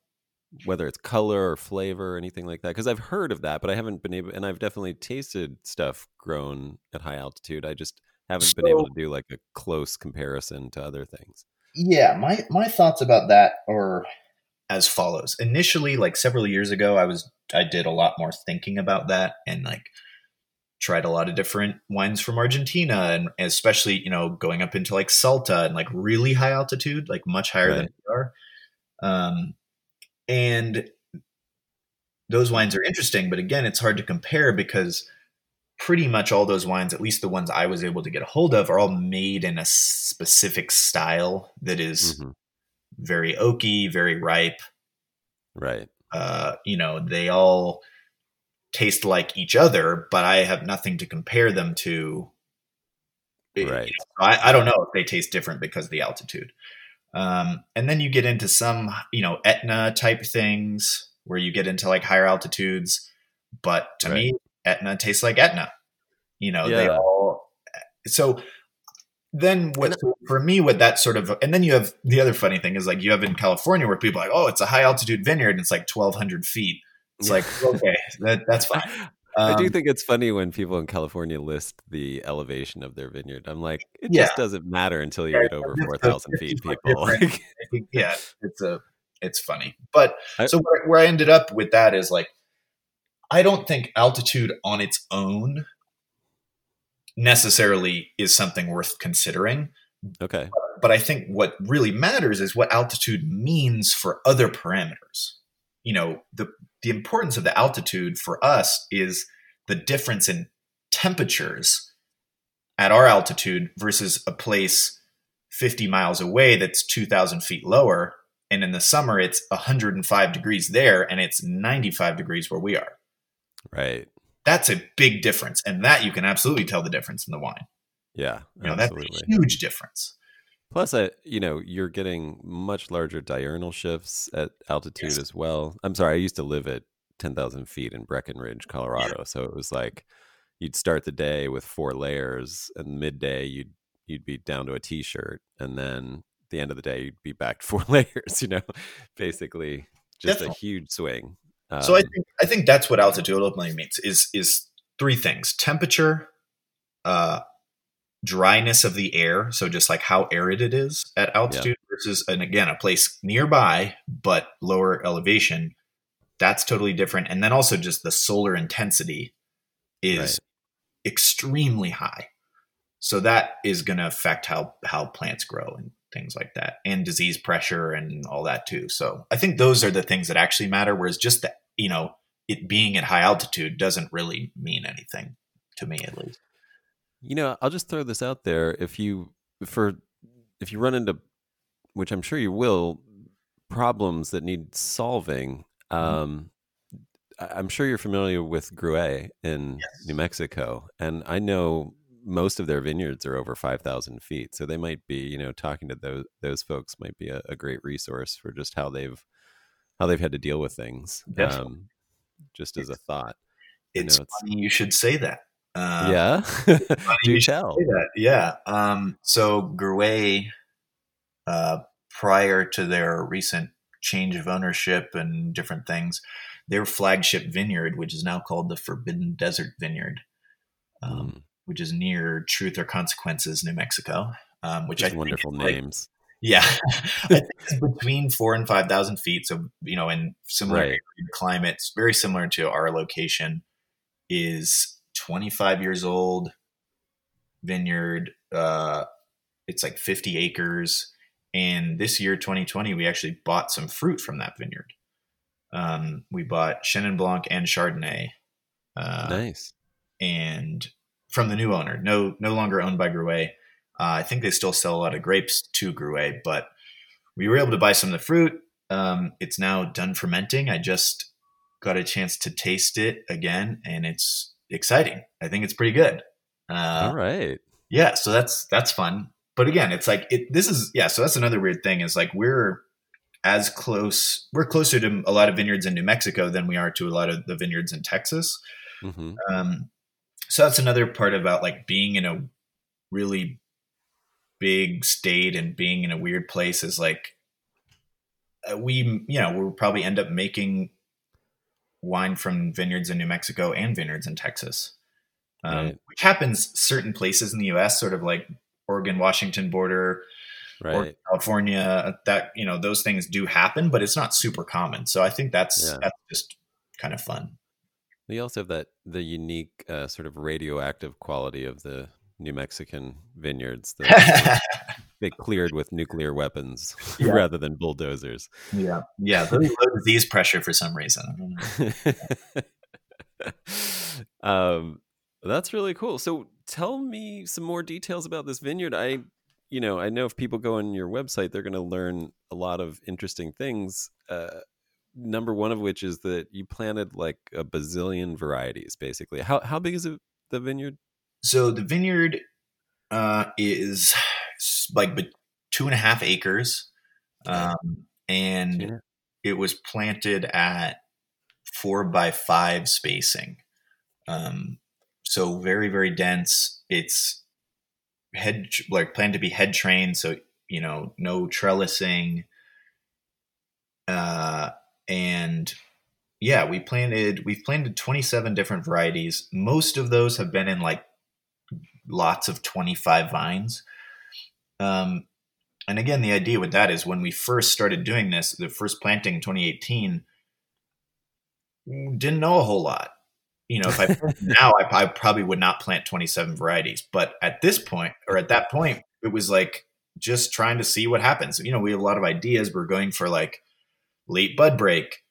whether it's color or flavor or anything like that because i've heard of that but i haven't been able and i've definitely tasted stuff grown at high altitude i just haven't so, been able to do like a close comparison to other things. Yeah, my my thoughts about that are as follows. Initially, like several years ago, I was I did a lot more thinking about that and like tried a lot of different wines from Argentina and especially, you know, going up into like Salta and like really high altitude, like much higher right. than we are. Um and those wines are interesting, but again, it's hard to compare because pretty much all those wines, at least the ones I was able to get a hold of, are all made in a specific style that is mm-hmm. very oaky, very ripe. Right. Uh, you know, they all taste like each other, but I have nothing to compare them to. Right. I, I don't know if they taste different because of the altitude. Um, and then you get into some, you know, Etna type things where you get into like higher altitudes. But to right. me, Etna tastes like Etna. You know, yeah. they all. So then what for me what that sort of and then you have the other funny thing is like you have in California where people are like oh it's a high altitude vineyard and it's like 1200 feet it's like okay that, that's fine um, I do um, think it's funny when people in California list the elevation of their vineyard. I'm like, it yeah. just doesn't matter until you yeah, get over four thousand feet, people. yeah, it's a it's funny. But I, so where, where I ended up with that is like, I don't think altitude on its own necessarily is something worth considering. Okay. But, but I think what really matters is what altitude means for other parameters. You know, the the importance of the altitude for us is the difference in temperatures at our altitude versus a place 50 miles away that's 2,000 feet lower. And in the summer it's 105 degrees there and it's 95 degrees where we are. Right. That's a big difference. And that you can absolutely tell the difference in the wine. Yeah you know absolutely. that's a huge difference plus uh, you know you're getting much larger diurnal shifts at altitude yes. as well i'm sorry i used to live at 10000 feet in breckenridge colorado yeah. so it was like you'd start the day with four layers and midday you'd you'd be down to a t-shirt and then the end of the day you'd be back to four layers you know basically just Definitely. a huge swing um, so i think i think that's what altitude ultimately means is is three things temperature uh dryness of the air so just like how arid it is at altitude yeah. versus and again a place nearby but lower elevation that's totally different and then also just the solar intensity is right. extremely high so that is going to affect how how plants grow and things like that and disease pressure and all that too so i think those are the things that actually matter whereas just that you know it being at high altitude doesn't really mean anything to me at least you know i'll just throw this out there if you for if you run into which i'm sure you will problems that need solving mm-hmm. um i'm sure you're familiar with gruet in yes. new mexico and i know most of their vineyards are over 5000 feet so they might be you know talking to those those folks might be a, a great resource for just how they've how they've had to deal with things um, just as a thought it's, you know, it's funny you should say that uh, yeah do tell yeah um, so Gruet, uh, prior to their recent change of ownership and different things their flagship vineyard which is now called the forbidden desert vineyard um, mm which is near Truth or Consequences, New Mexico. Um, which Just I wonderful names. Like, yeah, I think it's between four and five thousand feet. So you know, in similar right. climates, very similar to our location, is twenty five years old. Vineyard. Uh, it's like fifty acres, and this year, twenty twenty, we actually bought some fruit from that vineyard. Um, we bought Chenin Blanc and Chardonnay. Uh, nice. And from the new owner. No, no longer owned by Gruet. Uh, I think they still sell a lot of grapes to Gruet, but we were able to buy some of the fruit. Um, it's now done fermenting. I just got a chance to taste it again, and it's exciting. I think it's pretty good. Uh, All right. Yeah, so that's that's fun. But again, it's like it, this is yeah. So that's another weird thing is like we're as close. We're closer to a lot of vineyards in New Mexico than we are to a lot of the vineyards in Texas. Mm-hmm. Um, so that's another part about like being in a really big state and being in a weird place is like uh, we you know we'll probably end up making wine from vineyards in New Mexico and vineyards in Texas, um, right. which happens certain places in the U.S., sort of like Oregon Washington border, right. or California. That you know those things do happen, but it's not super common. So I think that's yeah. that's just kind of fun. We also have that the unique uh, sort of radioactive quality of the New Mexican vineyards. That, they cleared with nuclear weapons yeah. rather than bulldozers. Yeah, yeah, low disease pressure for some reason. um, that's really cool. So, tell me some more details about this vineyard. I, you know, I know if people go on your website, they're going to learn a lot of interesting things. Uh, number one of which is that you planted like a bazillion varieties, basically. How how big is it, the vineyard? So the vineyard uh, is like but two and a half acres, um, and yeah. it was planted at four by five spacing. Um, so very very dense. It's head like planned to be head trained, so you know no trellising. Uh, and yeah, we planted we've planted 27 different varieties. Most of those have been in like lots of 25 vines. Um, and again, the idea with that is when we first started doing this, the first planting in 2018, didn't know a whole lot. You know, if I now, I, I probably would not plant 27 varieties. But at this point, or at that point, it was like just trying to see what happens. You know, we have a lot of ideas. We're going for like late bud break,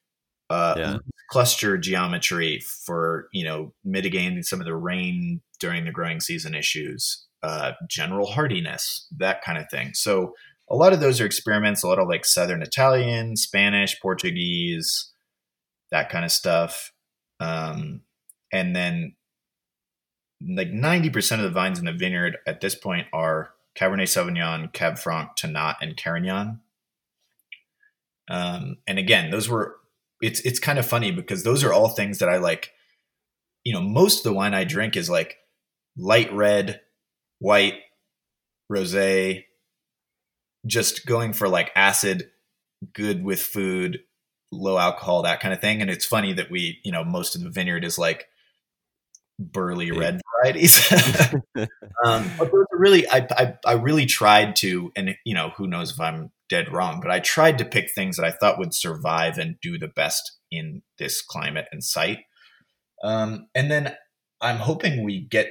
uh, yeah. cluster geometry for you know mitigating some of the rain during the growing season issues, uh, general hardiness, that kind of thing. So a lot of those are experiments. A lot of like Southern Italian, Spanish, Portuguese, that kind of stuff, um, and then like ninety percent of the vines in the vineyard at this point are Cabernet Sauvignon, Cab Franc, Tannat, and Carignan. Um, and again, those were it's it's kind of funny because those are all things that I like. You know, most of the wine I drink is like light red, white, rosé, just going for like acid, good with food, low alcohol, that kind of thing. And it's funny that we, you know, most of the vineyard is like burly red varieties. um, but those are really, I, I, I really tried to, and you know, who knows if I'm dead wrong, but I tried to pick things that I thought would survive and do the best in this climate and site. Um, and then I'm hoping we get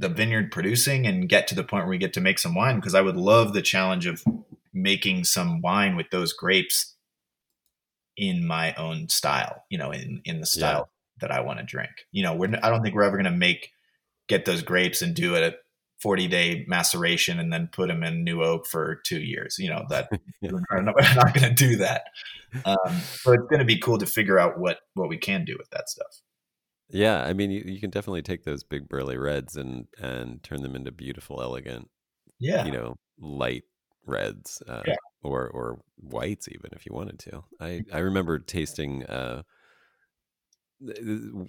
the vineyard producing and get to the point where we get to make some wine because I would love the challenge of making some wine with those grapes in my own style, you know, in in the style yeah. that I want to drink. You know, we're I don't think we're ever going to make get those grapes and do a 40 day maceration and then put them in new oak for two years. You know that we're not going to do that. Um, so it's going to be cool to figure out what what we can do with that stuff. Yeah, I mean, you, you can definitely take those big burly reds and and turn them into beautiful, elegant, yeah, you know, light reds, uh, yeah. or or whites even if you wanted to. I I remember tasting uh,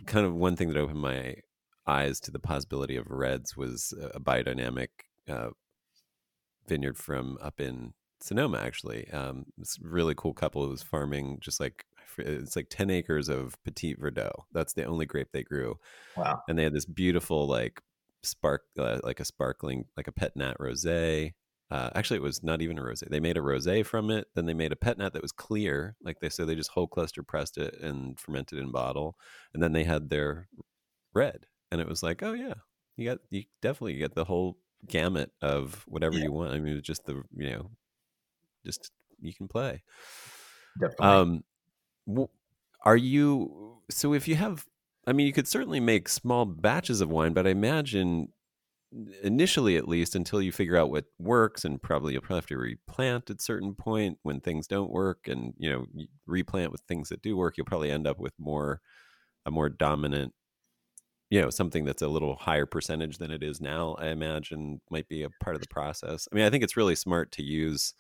kind of one thing that opened my eyes to the possibility of reds was a biodynamic uh, vineyard from up in Sonoma. Actually, um, this really cool couple who was farming just like it's like 10 acres of Petit Verdot. That's the only grape they grew. Wow. And they had this beautiful, like, spark, uh, like a sparkling, like a pet nat rose. Uh, actually, it was not even a rose. They made a rose from it. Then they made a pet nat that was clear. Like they said, they just whole cluster pressed it and fermented in bottle. And then they had their red. And it was like, oh, yeah, you got, you definitely get the whole gamut of whatever yeah. you want. I mean, just the, you know, just you can play. Definitely. Um, are you so if you have I mean you could certainly make small batches of wine, but I imagine initially at least until you figure out what works and probably you'll probably have to replant at certain point when things don't work and you know replant with things that do work you'll probably end up with more a more dominant you know something that's a little higher percentage than it is now i imagine might be a part of the process. I mean i think it's really smart to use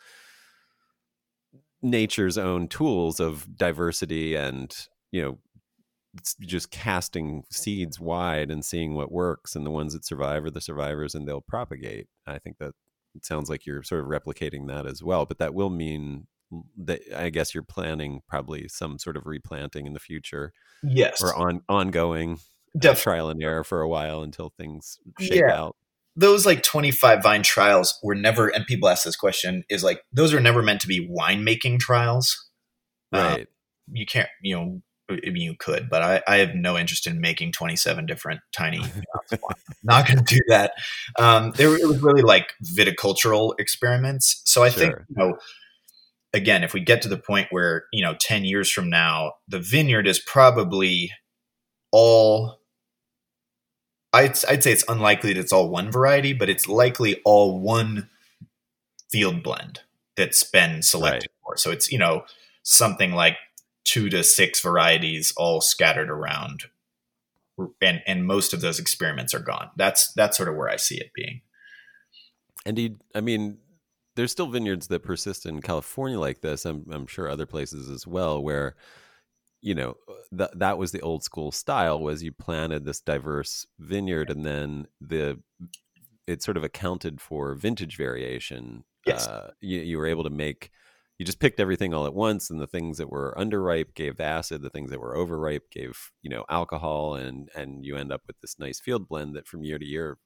nature's own tools of diversity and you know just casting seeds wide and seeing what works and the ones that survive are the survivors and they'll propagate. I think that it sounds like you're sort of replicating that as well but that will mean that i guess you're planning probably some sort of replanting in the future yes. or on ongoing uh, trial and error for a while until things shake yeah. out those like 25 vine trials were never and people ask this question is like those are never meant to be winemaking trials uh, right you can't you know I mean, you could, but I, I have no interest in making 27 different tiny. not going to do that. Um, there, it was really like viticultural experiments. So I sure. think, you know, again, if we get to the point where, you know, 10 years from now, the vineyard is probably all I'd, I'd say it's unlikely that it's all one variety, but it's likely all one field blend that's been selected right. for. So it's, you know, something like two to six varieties all scattered around. And and most of those experiments are gone. That's that's sort of where I see it being. And you, I mean, there's still vineyards that persist in California like this. I'm I'm sure other places as well where you know that that was the old school style was you planted this diverse vineyard and then the it sort of accounted for vintage variation yes. Uh, you, you were able to make you just picked everything all at once and the things that were underripe gave the acid the things that were overripe gave you know alcohol and and you end up with this nice field blend that from year to year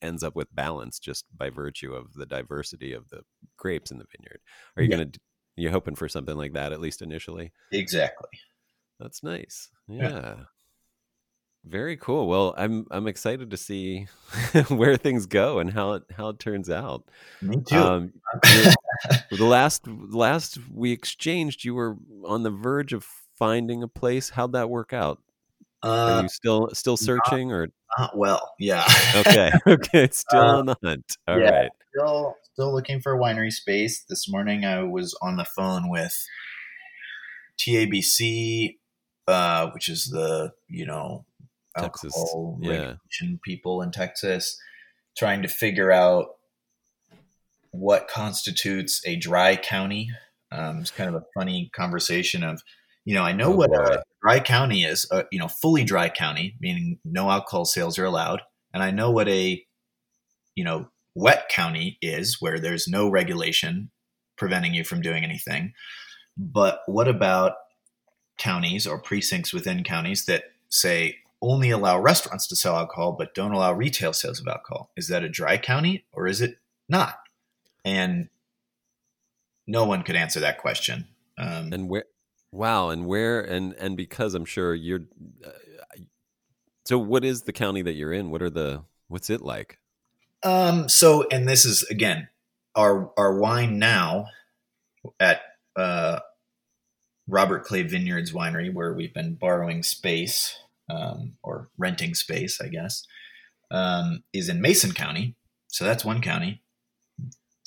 ends up with balance just by virtue of the diversity of the grapes in the vineyard are you yeah. going to you hoping for something like that at least initially exactly that's nice. Yeah. yeah. Very cool. Well, I'm I'm excited to see where things go and how it how it turns out. Me too. Um, the last last we exchanged, you were on the verge of finding a place. How'd that work out? Uh, Are you still still searching not, or not well? Yeah. okay. Okay. Still uh, on the hunt. All yeah, right. Still still looking for a winery space. This morning I was on the phone with TABC uh, which is the you know Texas, alcohol yeah. regulation people in Texas, trying to figure out what constitutes a dry county. Um, it's kind of a funny conversation of, you know, I know oh, what boy. a dry county is, uh, you know, fully dry county, meaning no alcohol sales are allowed. And I know what a, you know, wet county is, where there's no regulation preventing you from doing anything. But what about counties or precincts within counties that say only allow restaurants to sell alcohol but don't allow retail sales of alcohol. Is that a dry county or is it not? And no one could answer that question. Um, and where? Wow, and where? And and because I'm sure you're. Uh, so, what is the county that you're in? What are the? What's it like? Um. So, and this is again our our wine now at uh, Robert Clay Vineyards Winery, where we've been borrowing space um, or renting space, I guess, um, is in Mason County. So that's one county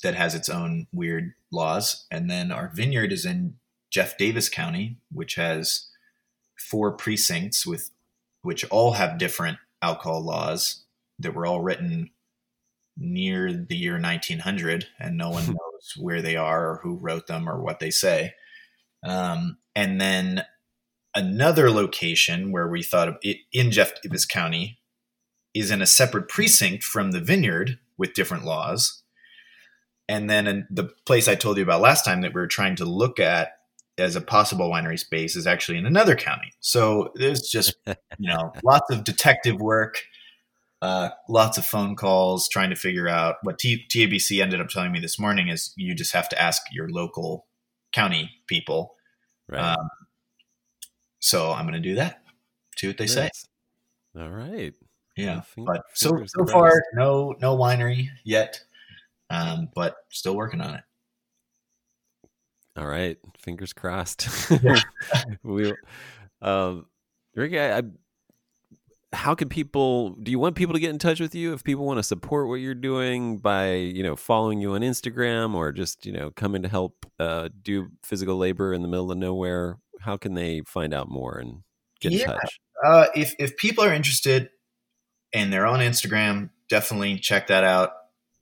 that has its own weird laws. And then our vineyard is in Jeff Davis County, which has four precincts with which all have different alcohol laws that were all written near the year 1900 and no one knows where they are or who wrote them or what they say um, and then another location where we thought of it in Jeff Davis County is in a separate precinct from the vineyard with different laws. And then the place I told you about last time that we were trying to look at as a possible winery space is actually in another county. So there's just, you know, lots of detective work, uh, lots of phone calls trying to figure out what T- TABC ended up telling me this morning is you just have to ask your local county people. Right. Um, so I'm going to do that. See what they nice. say. All right. Yeah, but so so far no no winery yet, um, but still working on it. All right, fingers crossed. we, um, Ricky, I, I how can people do you want people to get in touch with you if people want to support what you're doing by you know following you on instagram or just you know coming to help uh, do physical labor in the middle of nowhere how can they find out more and get yeah. in touch uh, if, if people are interested and they're on instagram definitely check that out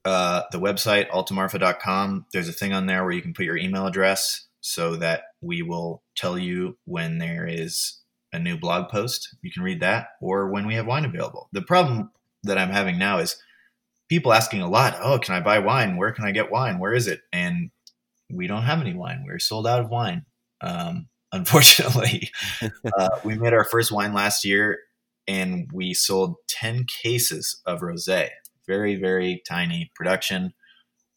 uh, the website altamarfa.com there's a thing on there where you can put your email address so that we will tell you when there is a new blog post. You can read that or when we have wine available. The problem that I'm having now is people asking a lot, "Oh, can I buy wine? Where can I get wine? Where is it?" And we don't have any wine. We're sold out of wine. Um, unfortunately, uh, we made our first wine last year, and we sold ten cases of rosé. Very, very tiny production.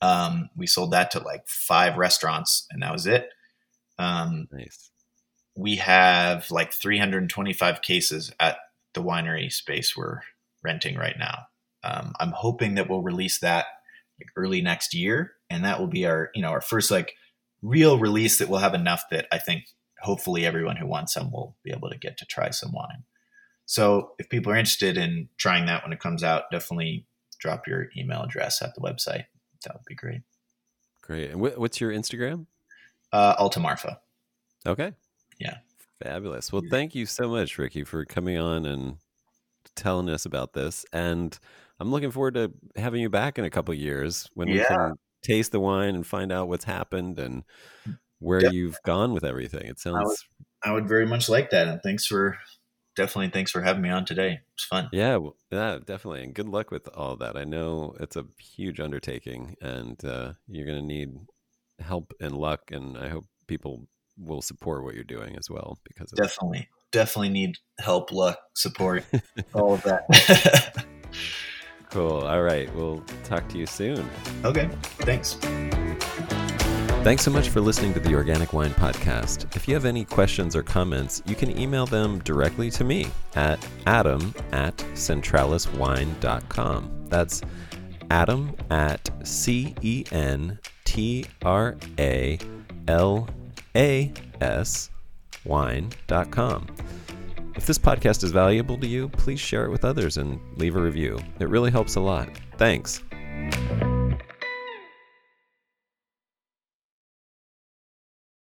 Um, we sold that to like five restaurants, and that was it. Um, nice we have like 325 cases at the winery space we're renting right now. Um, I'm hoping that we'll release that like early next year, and that will be our you know our first like real release that we'll have enough that I think hopefully everyone who wants some will be able to get to try some wine. So if people are interested in trying that when it comes out, definitely drop your email address at the website. That would be great. Great. And what's your Instagram? Uh, Altamarfa. Okay. Yeah. Fabulous. Well, thank you so much, Ricky, for coming on and telling us about this. And I'm looking forward to having you back in a couple years when yeah. we can taste the wine and find out what's happened and where you've gone with everything. It sounds. I would, I would, very much like that. And thanks for definitely thanks for having me on today. It's fun. Yeah, well, yeah, definitely. And good luck with all that. I know it's a huge undertaking, and uh, you're going to need help and luck. And I hope people will support what you're doing as well because definitely, definitely need help, luck, support, all of that. cool. All right, we'll talk to you soon. Okay. Thanks. Thanks so much for listening to the Organic Wine Podcast. If you have any questions or comments, you can email them directly to me at adam at centraliswine.com. That's adam at C E N T R A L A S wine.com. If this podcast is valuable to you, please share it with others and leave a review. It really helps a lot. Thanks.